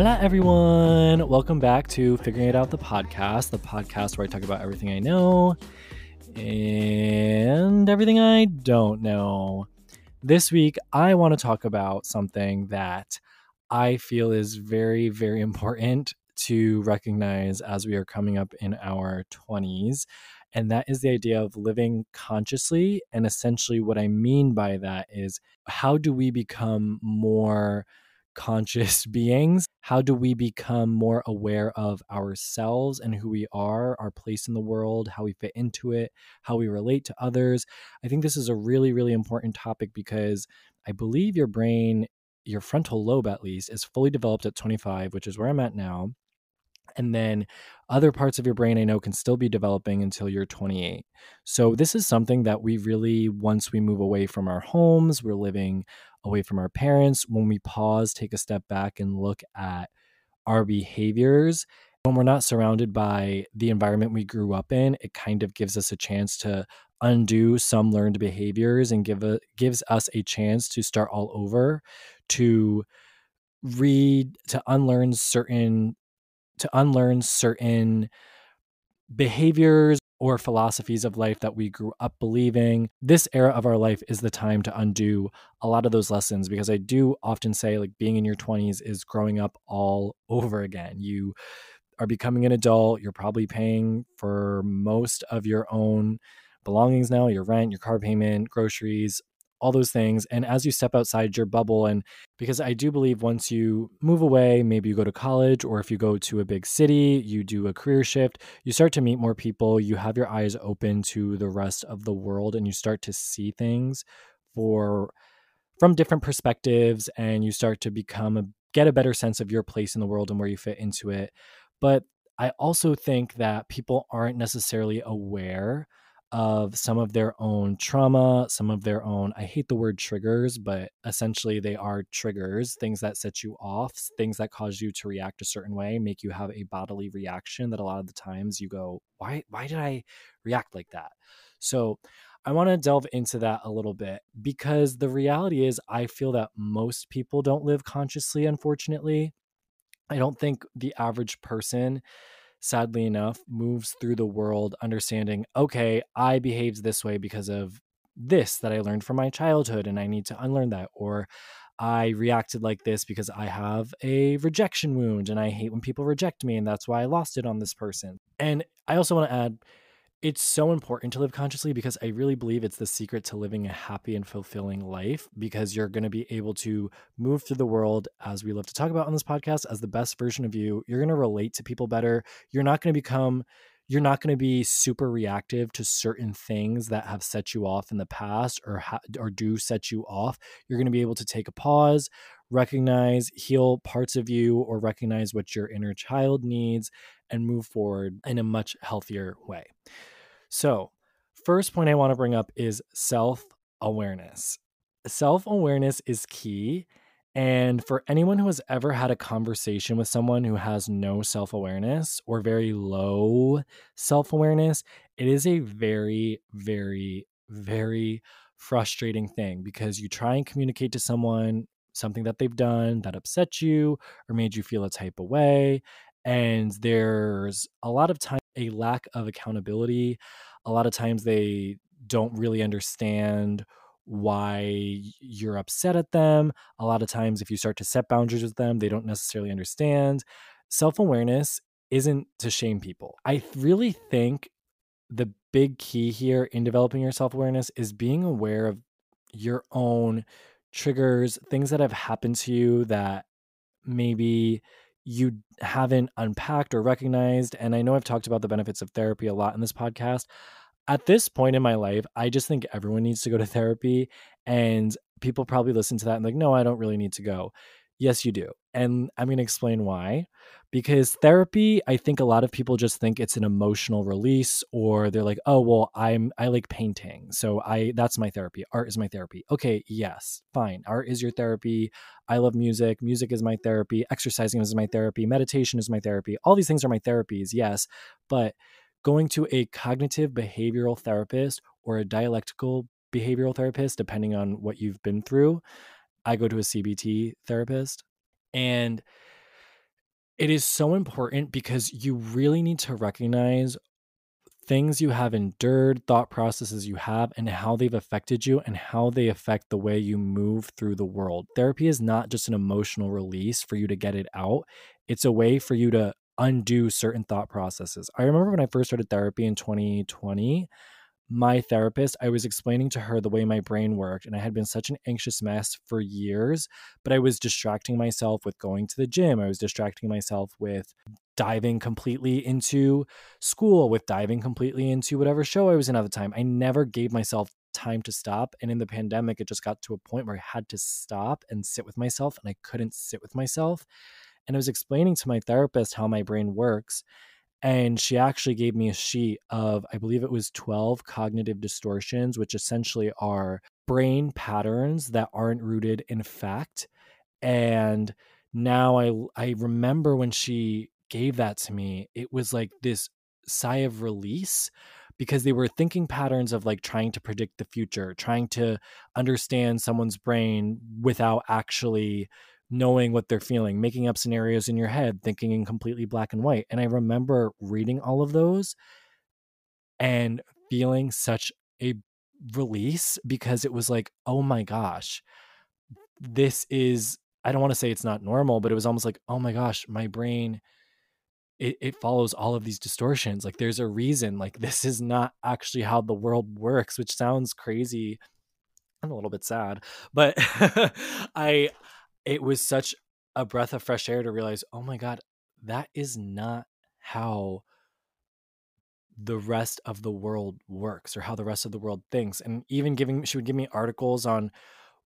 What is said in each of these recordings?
Hola, everyone. Welcome back to Figuring It Out the podcast, the podcast where I talk about everything I know and everything I don't know. This week, I want to talk about something that I feel is very, very important to recognize as we are coming up in our 20s. And that is the idea of living consciously. And essentially, what I mean by that is how do we become more conscious beings? How do we become more aware of ourselves and who we are, our place in the world, how we fit into it, how we relate to others? I think this is a really, really important topic because I believe your brain, your frontal lobe at least, is fully developed at 25, which is where I'm at now. And then other parts of your brain I know can still be developing until you're 28. So, this is something that we really, once we move away from our homes, we're living away from our parents, when we pause, take a step back, and look at our behaviors, when we're not surrounded by the environment we grew up in, it kind of gives us a chance to undo some learned behaviors and give a, gives us a chance to start all over, to read, to unlearn certain to unlearn certain behaviors or philosophies of life that we grew up believing. This era of our life is the time to undo a lot of those lessons because I do often say, like, being in your 20s is growing up all over again. You are becoming an adult, you're probably paying for most of your own belongings now your rent, your car payment, groceries, all those things. And as you step outside your bubble, and because I do believe once you move away, maybe you go to college, or if you go to a big city, you do a career shift, you start to meet more people, you have your eyes open to the rest of the world, and you start to see things for from different perspectives and you start to become a get a better sense of your place in the world and where you fit into it but i also think that people aren't necessarily aware of some of their own trauma, some of their own, I hate the word triggers, but essentially they are triggers, things that set you off, things that cause you to react a certain way, make you have a bodily reaction that a lot of the times you go, why, why did I react like that? So I want to delve into that a little bit because the reality is, I feel that most people don't live consciously, unfortunately. I don't think the average person sadly enough, moves through the world understanding, okay, I behaved this way because of this that I learned from my childhood and I need to unlearn that. Or I reacted like this because I have a rejection wound and I hate when people reject me and that's why I lost it on this person. And I also want to add, it's so important to live consciously because I really believe it's the secret to living a happy and fulfilling life because you're going to be able to move through the world, as we love to talk about on this podcast, as the best version of you. You're going to relate to people better. You're not going to become, you're not going to be super reactive to certain things that have set you off in the past or, ha- or do set you off. You're going to be able to take a pause, recognize, heal parts of you, or recognize what your inner child needs and move forward in a much healthier way. So, first point I want to bring up is self awareness. Self awareness is key. And for anyone who has ever had a conversation with someone who has no self awareness or very low self awareness, it is a very, very, very frustrating thing because you try and communicate to someone something that they've done that upset you or made you feel a type of way. And there's a lot of time a lack of accountability. A lot of times they don't really understand why you're upset at them. A lot of times, if you start to set boundaries with them, they don't necessarily understand. Self awareness isn't to shame people. I really think the big key here in developing your self awareness is being aware of your own triggers, things that have happened to you that maybe you haven't unpacked or recognized. And I know I've talked about the benefits of therapy a lot in this podcast. At this point in my life, I just think everyone needs to go to therapy. And people probably listen to that and like, no, I don't really need to go. Yes, you do. And I'm going to explain why. Because therapy, I think a lot of people just think it's an emotional release or they're like, "Oh, well, I'm I like painting. So I that's my therapy. Art is my therapy." Okay, yes. Fine. Art is your therapy. I love music. Music is my therapy. Exercising is my therapy. Meditation is my therapy. All these things are my therapies. Yes. But going to a cognitive behavioral therapist or a dialectical behavioral therapist depending on what you've been through, I go to a CBT therapist. And it is so important because you really need to recognize things you have endured, thought processes you have, and how they've affected you and how they affect the way you move through the world. Therapy is not just an emotional release for you to get it out, it's a way for you to undo certain thought processes. I remember when I first started therapy in 2020 my therapist, I was explaining to her the way my brain worked, and I had been such an anxious mess for years, but I was distracting myself with going to the gym. I was distracting myself with diving completely into school, with diving completely into whatever show I was in at the time. I never gave myself time to stop. And in the pandemic, it just got to a point where I had to stop and sit with myself, and I couldn't sit with myself. And I was explaining to my therapist how my brain works and she actually gave me a sheet of i believe it was 12 cognitive distortions which essentially are brain patterns that aren't rooted in fact. And now i i remember when she gave that to me it was like this sigh of release because they were thinking patterns of like trying to predict the future trying to understand someone's brain without actually knowing what they're feeling, making up scenarios in your head, thinking in completely black and white. And I remember reading all of those and feeling such a release because it was like, oh my gosh, this is, I don't want to say it's not normal, but it was almost like, oh my gosh, my brain. It, it follows all of these distortions. Like, there's a reason. Like, this is not actually how the world works, which sounds crazy. I'm a little bit sad, but I it was such a breath of fresh air to realize, oh my God, that is not how the rest of the world works or how the rest of the world thinks. And even giving, she would give me articles on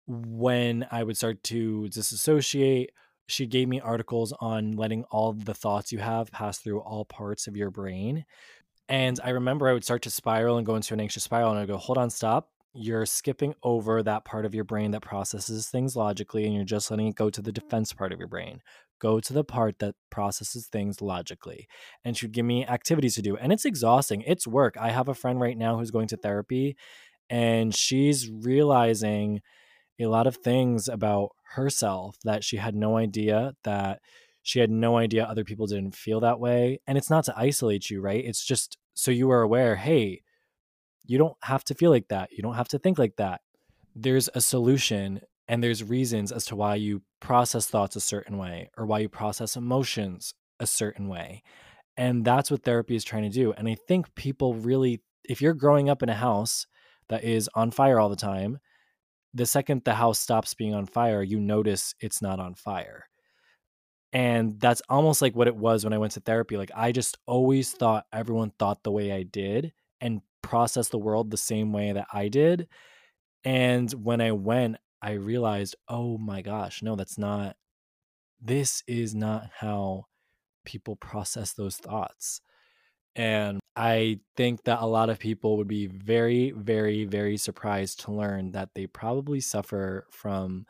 when I would start to disassociate. She gave me articles on letting all the thoughts you have pass through all parts of your brain. And I remember I would start to spiral and go into an anxious spiral, and I'd go, hold on, stop you're skipping over that part of your brain that processes things logically and you're just letting it go to the defense part of your brain. Go to the part that processes things logically and should give me activities to do. And it's exhausting. It's work. I have a friend right now who's going to therapy and she's realizing a lot of things about herself that she had no idea that she had no idea other people didn't feel that way. And it's not to isolate you, right? It's just so you are aware, hey, you don't have to feel like that. You don't have to think like that. There's a solution and there's reasons as to why you process thoughts a certain way or why you process emotions a certain way. And that's what therapy is trying to do. And I think people really, if you're growing up in a house that is on fire all the time, the second the house stops being on fire, you notice it's not on fire. And that's almost like what it was when I went to therapy. Like, I just always thought everyone thought the way I did and process the world the same way that I did. And when I went, I realized, oh my gosh, no, that's not, this is not how people process those thoughts. And I think that a lot of people would be very, very, very surprised to learn that they probably suffer from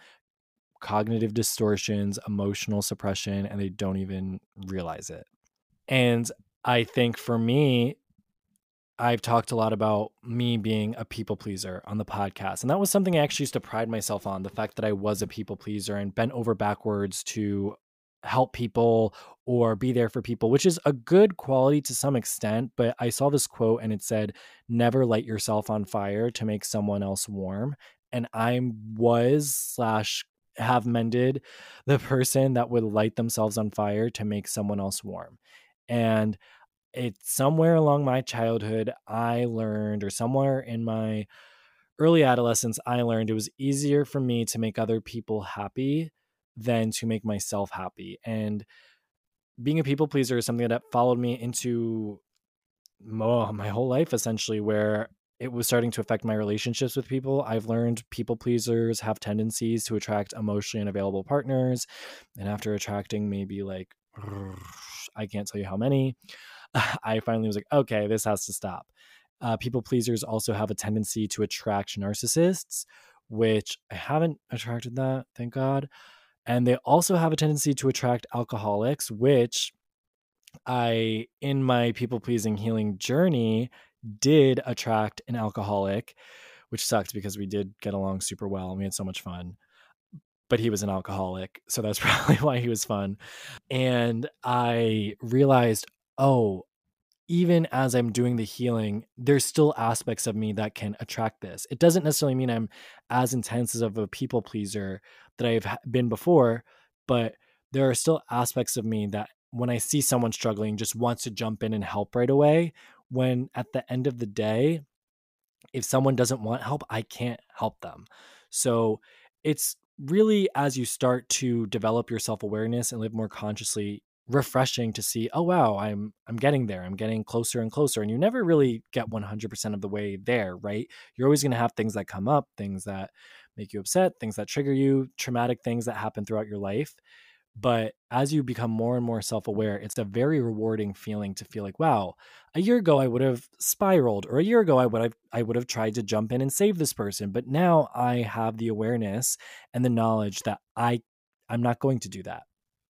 cognitive distortions, emotional suppression, and they don't even realize it. And I think for me, I've talked a lot about me being a people pleaser on the podcast. And that was something I actually used to pride myself on the fact that I was a people pleaser and bent over backwards to help people or be there for people, which is a good quality to some extent. But I saw this quote and it said, Never light yourself on fire to make someone else warm. And I was slash have mended the person that would light themselves on fire to make someone else warm. And it's somewhere along my childhood I learned, or somewhere in my early adolescence, I learned it was easier for me to make other people happy than to make myself happy. And being a people pleaser is something that followed me into oh, my whole life, essentially, where it was starting to affect my relationships with people. I've learned people pleasers have tendencies to attract emotionally unavailable partners. And after attracting maybe like, I can't tell you how many, I finally was like, okay, this has to stop. Uh, people pleasers also have a tendency to attract narcissists, which I haven't attracted that, thank God. And they also have a tendency to attract alcoholics, which I, in my people pleasing healing journey, did attract an alcoholic, which sucked because we did get along super well and we had so much fun. but he was an alcoholic. So that's probably why he was fun. And I realized, oh, even as I'm doing the healing, there's still aspects of me that can attract this. It doesn't necessarily mean I'm as intense as of a people pleaser that I've been before, but there are still aspects of me that when I see someone struggling just wants to jump in and help right away when at the end of the day if someone doesn't want help, I can't help them. So it's really as you start to develop your self-awareness and live more consciously refreshing to see oh wow i'm i'm getting there i'm getting closer and closer and you never really get 100% of the way there right you're always going to have things that come up things that make you upset things that trigger you traumatic things that happen throughout your life but as you become more and more self aware, it's a very rewarding feeling to feel like, wow, a year ago I would have spiraled, or a year ago I would have I would have tried to jump in and save this person. But now I have the awareness and the knowledge that I I'm not going to do that.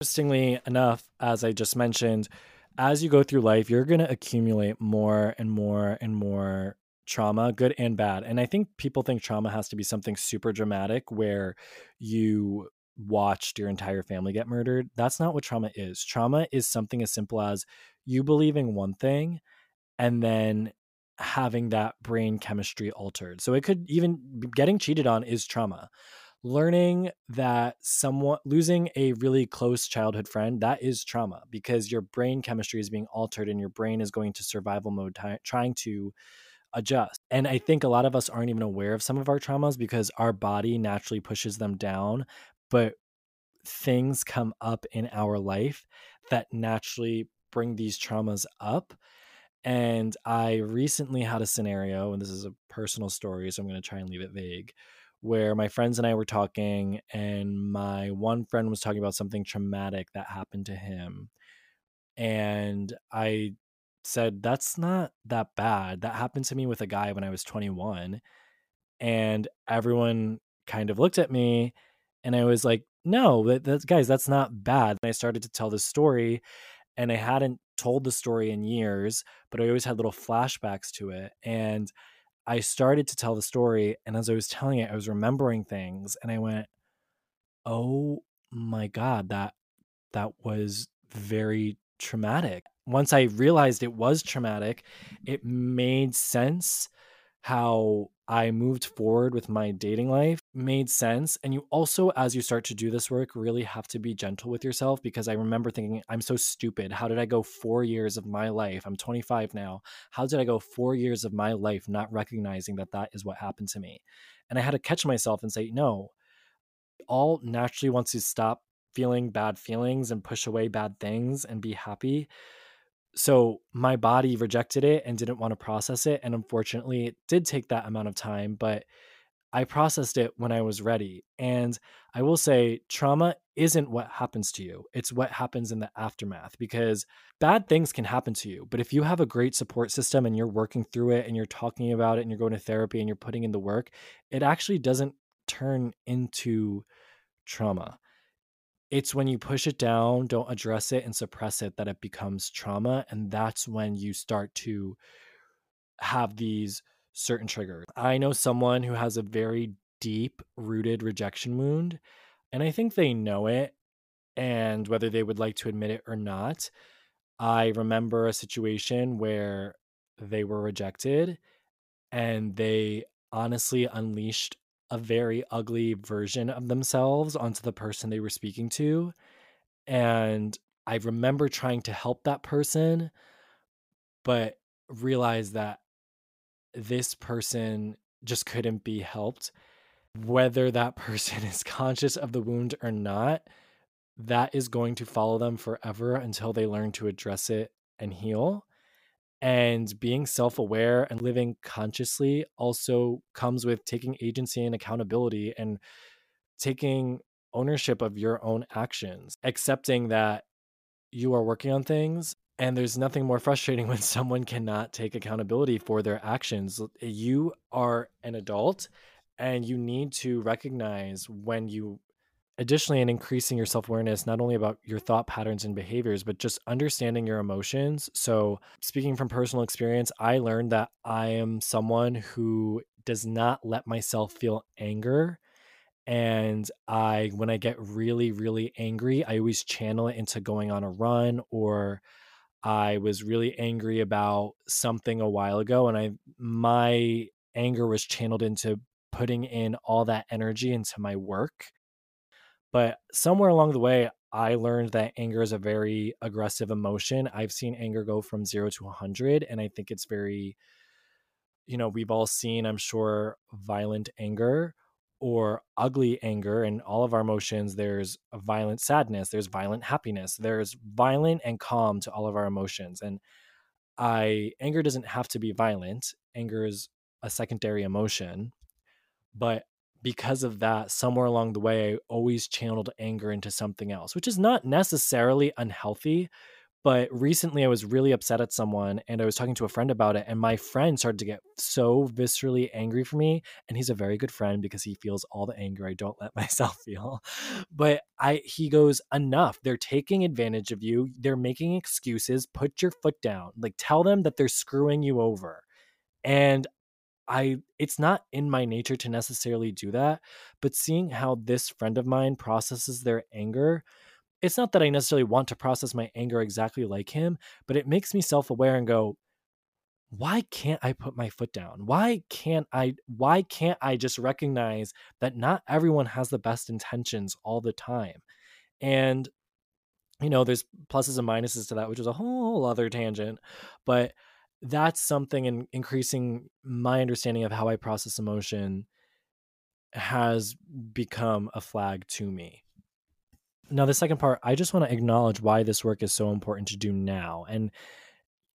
Interestingly enough, as I just mentioned, as you go through life, you're going to accumulate more and more and more trauma, good and bad. And I think people think trauma has to be something super dramatic where you watched your entire family get murdered. That's not what trauma is. Trauma is something as simple as you believing one thing and then having that brain chemistry altered. So it could even getting cheated on is trauma. Learning that someone losing a really close childhood friend, that is trauma because your brain chemistry is being altered and your brain is going to survival mode trying to adjust. And I think a lot of us aren't even aware of some of our traumas because our body naturally pushes them down but things come up in our life that naturally bring these traumas up. And I recently had a scenario, and this is a personal story, so I'm going to try and leave it vague, where my friends and I were talking, and my one friend was talking about something traumatic that happened to him. And I said, That's not that bad. That happened to me with a guy when I was 21. And everyone kind of looked at me and I was like, no, that, that guys, that's not bad. And I started to tell this story, and I hadn't told the story in years, but I always had little flashbacks to it. And I started to tell the story, and as I was telling it, I was remembering things, and I went, "Oh my god, that that was very traumatic." Once I realized it was traumatic, it made sense how I moved forward with my dating life made sense. And you also, as you start to do this work, really have to be gentle with yourself because I remember thinking, I'm so stupid. How did I go four years of my life? I'm 25 now. How did I go four years of my life not recognizing that that is what happened to me? And I had to catch myself and say, no, all naturally wants to stop feeling bad feelings and push away bad things and be happy so my body rejected it and didn't want to process it and unfortunately it did take that amount of time but i processed it when i was ready and i will say trauma isn't what happens to you it's what happens in the aftermath because bad things can happen to you but if you have a great support system and you're working through it and you're talking about it and you're going to therapy and you're putting in the work it actually doesn't turn into trauma it's when you push it down, don't address it and suppress it that it becomes trauma. And that's when you start to have these certain triggers. I know someone who has a very deep rooted rejection wound, and I think they know it. And whether they would like to admit it or not, I remember a situation where they were rejected and they honestly unleashed a very ugly version of themselves onto the person they were speaking to. And I remember trying to help that person, but realized that this person just couldn't be helped. Whether that person is conscious of the wound or not, that is going to follow them forever until they learn to address it and heal. And being self aware and living consciously also comes with taking agency and accountability and taking ownership of your own actions, accepting that you are working on things. And there's nothing more frustrating when someone cannot take accountability for their actions. You are an adult and you need to recognize when you additionally in increasing your self-awareness not only about your thought patterns and behaviors but just understanding your emotions so speaking from personal experience i learned that i am someone who does not let myself feel anger and I when I get really really angry, I always channel it into going on a run or I was really angry about something a while ago and I my anger was channeled into putting in all that energy into my work. But somewhere along the way, I learned that anger is a very aggressive emotion. I've seen anger go from 0 to 100 and I think it's very you know, we've all seen I'm sure violent anger or ugly anger and all of our emotions there's violent sadness there's violent happiness there's violent and calm to all of our emotions and i anger doesn't have to be violent anger is a secondary emotion but because of that somewhere along the way i always channeled anger into something else which is not necessarily unhealthy but recently I was really upset at someone and I was talking to a friend about it. And my friend started to get so viscerally angry for me. And he's a very good friend because he feels all the anger I don't let myself feel. But I he goes, enough. They're taking advantage of you. They're making excuses. Put your foot down. Like tell them that they're screwing you over. And I it's not in my nature to necessarily do that, but seeing how this friend of mine processes their anger it's not that I necessarily want to process my anger exactly like him, but it makes me self aware and go, why can't I put my foot down? Why can't I why can't I just recognize that not everyone has the best intentions all the time? And you know, there's pluses and minuses to that, which is a whole other tangent, but that's something in increasing my understanding of how I process emotion has become a flag to me. Now, the second part, I just want to acknowledge why this work is so important to do now. And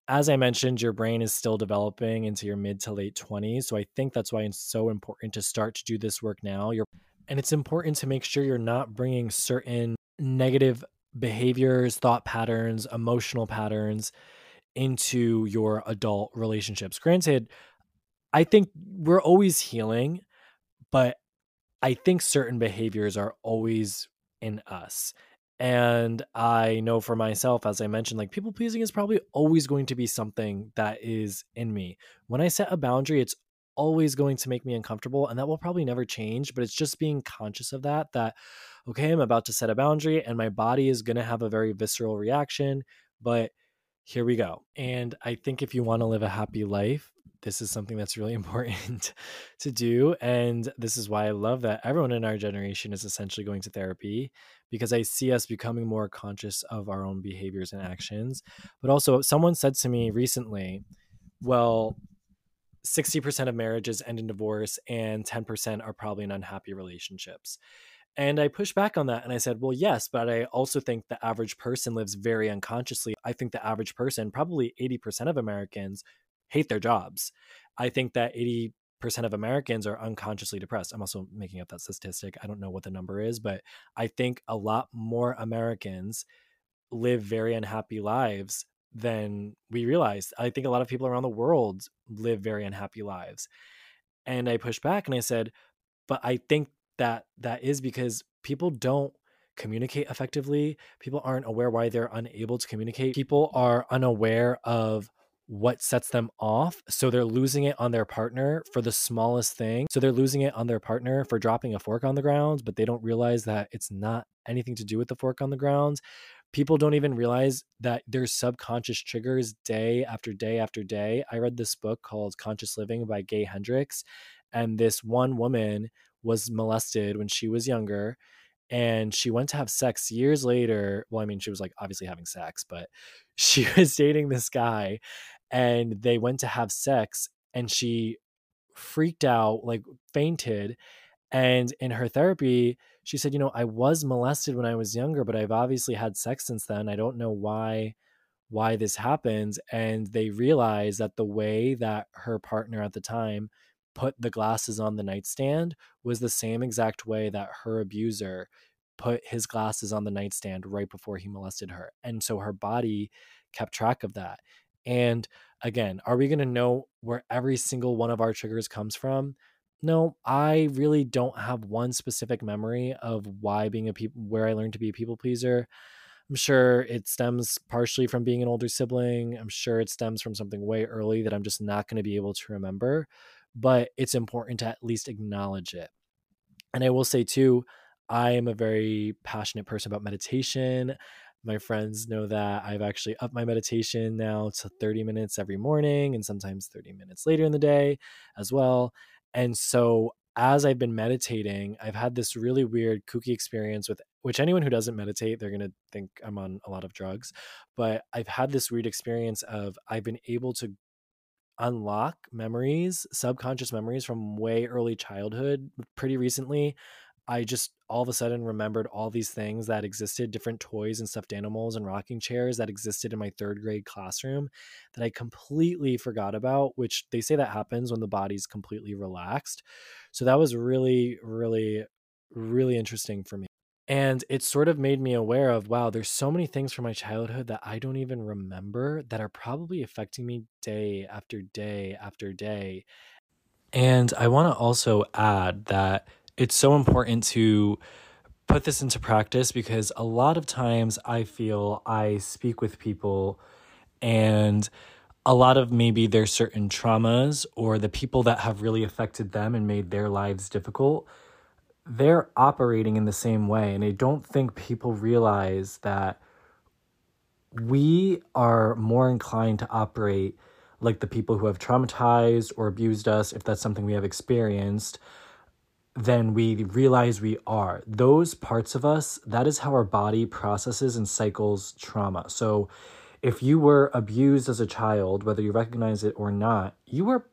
as I mentioned, your brain is still developing into your mid to late 20s. So I think that's why it's so important to start to do this work now. You're, and it's important to make sure you're not bringing certain negative behaviors, thought patterns, emotional patterns into your adult relationships. Granted, I think we're always healing, but I think certain behaviors are always in us. And I know for myself, as I mentioned, like people pleasing is probably always going to be something that is in me. When I set a boundary, it's always going to make me uncomfortable and that will probably never change but it's just being conscious of that that okay i'm about to set a boundary and my body is going to have a very visceral reaction but here we go and i think if you want to live a happy life this is something that's really important to do. And this is why I love that everyone in our generation is essentially going to therapy because I see us becoming more conscious of our own behaviors and actions. But also, someone said to me recently, well, 60% of marriages end in divorce and 10% are probably in unhappy relationships. And I pushed back on that and I said, well, yes, but I also think the average person lives very unconsciously. I think the average person, probably 80% of Americans, hate their jobs. I think that 80% of Americans are unconsciously depressed. I'm also making up that statistic. I don't know what the number is, but I think a lot more Americans live very unhappy lives than we realize. I think a lot of people around the world live very unhappy lives. And I pushed back and I said, but I think that that is because people don't communicate effectively. People aren't aware why they're unable to communicate. People are unaware of what sets them off. So they're losing it on their partner for the smallest thing. So they're losing it on their partner for dropping a fork on the ground, but they don't realize that it's not anything to do with the fork on the ground. People don't even realize that there's subconscious triggers day after day after day. I read this book called Conscious Living by Gay Hendricks, and this one woman was molested when she was younger and she went to have sex years later. Well, I mean, she was like obviously having sex, but she was dating this guy and they went to have sex and she freaked out like fainted and in her therapy she said you know i was molested when i was younger but i've obviously had sex since then i don't know why why this happens and they realized that the way that her partner at the time put the glasses on the nightstand was the same exact way that her abuser put his glasses on the nightstand right before he molested her and so her body kept track of that and again, are we going to know where every single one of our triggers comes from? No, I really don't have one specific memory of why being a people where I learned to be a people pleaser. I'm sure it stems partially from being an older sibling. I'm sure it stems from something way early that I'm just not going to be able to remember, but it's important to at least acknowledge it. And I will say too, I am a very passionate person about meditation. My friends know that I've actually upped my meditation now to 30 minutes every morning and sometimes 30 minutes later in the day as well. And so as I've been meditating, I've had this really weird kooky experience with which anyone who doesn't meditate, they're going to think I'm on a lot of drugs. But I've had this weird experience of I've been able to unlock memories, subconscious memories from way early childhood pretty recently. I just all of a sudden remembered all these things that existed different toys and stuffed animals and rocking chairs that existed in my third grade classroom that I completely forgot about, which they say that happens when the body's completely relaxed. So that was really, really, really interesting for me. And it sort of made me aware of wow, there's so many things from my childhood that I don't even remember that are probably affecting me day after day after day. And I want to also add that it's so important to put this into practice because a lot of times I feel I speak with people and a lot of maybe their certain traumas or the people that have really affected them and made their lives difficult they're operating in the same way. And I don't think people realize that we are more inclined to operate like the people who have traumatized or abused us, if that's something we have experienced, than we realize we are. Those parts of us, that is how our body processes and cycles trauma. So if you were abused as a child, whether you recognize it or not, you are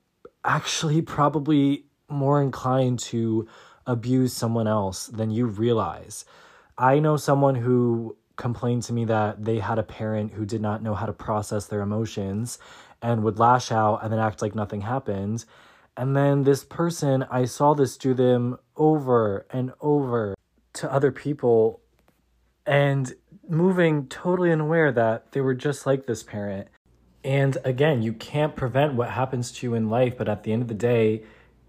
actually probably more inclined to abuse someone else than you realize. I know someone who complained to me that they had a parent who did not know how to process their emotions and would lash out and then act like nothing happened. And then this person, I saw this do them over and over to other people and moving totally unaware that they were just like this parent. And again, you can't prevent what happens to you in life, but at the end of the day,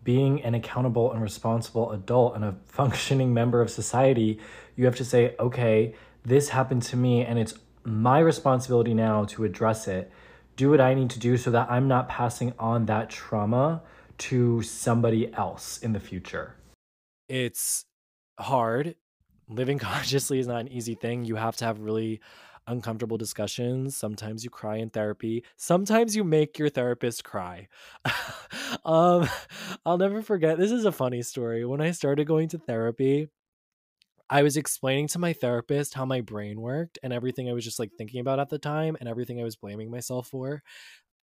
being an accountable and responsible adult and a functioning member of society, you have to say, okay, this happened to me and it's my responsibility now to address it. Do what I need to do so that I'm not passing on that trauma to somebody else in the future. It's hard. Living consciously is not an easy thing. You have to have really uncomfortable discussions. Sometimes you cry in therapy. Sometimes you make your therapist cry. um, I'll never forget. This is a funny story. When I started going to therapy, I was explaining to my therapist how my brain worked and everything I was just like thinking about at the time and everything I was blaming myself for.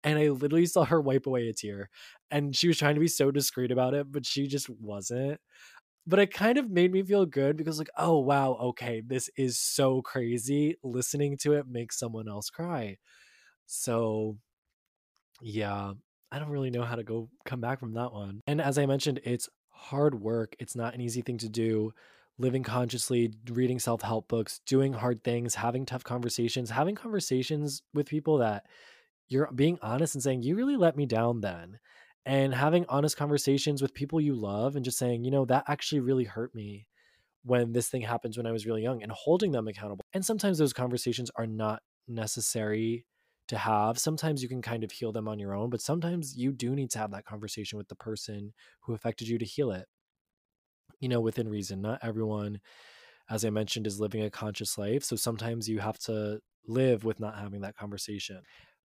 And I literally saw her wipe away a tear. And she was trying to be so discreet about it, but she just wasn't but it kind of made me feel good because like oh wow okay this is so crazy listening to it makes someone else cry. So yeah i don't really know how to go come back from that one. And as i mentioned it's hard work it's not an easy thing to do living consciously reading self-help books doing hard things having tough conversations having conversations with people that you're being honest and saying you really let me down then and having honest conversations with people you love and just saying, you know, that actually really hurt me when this thing happens when I was really young and holding them accountable. And sometimes those conversations are not necessary to have. Sometimes you can kind of heal them on your own, but sometimes you do need to have that conversation with the person who affected you to heal it. You know, within reason. Not everyone, as I mentioned, is living a conscious life. So sometimes you have to live with not having that conversation.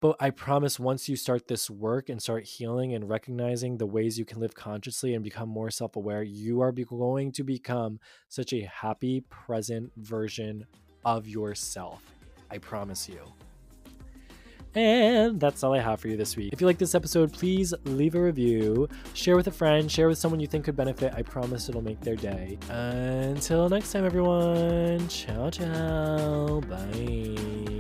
But I promise once you start this work and start healing and recognizing the ways you can live consciously and become more self aware, you are going to become such a happy, present version of yourself. I promise you. And that's all I have for you this week. If you like this episode, please leave a review, share with a friend, share with someone you think could benefit. I promise it'll make their day. Until next time, everyone. Ciao, ciao. Bye.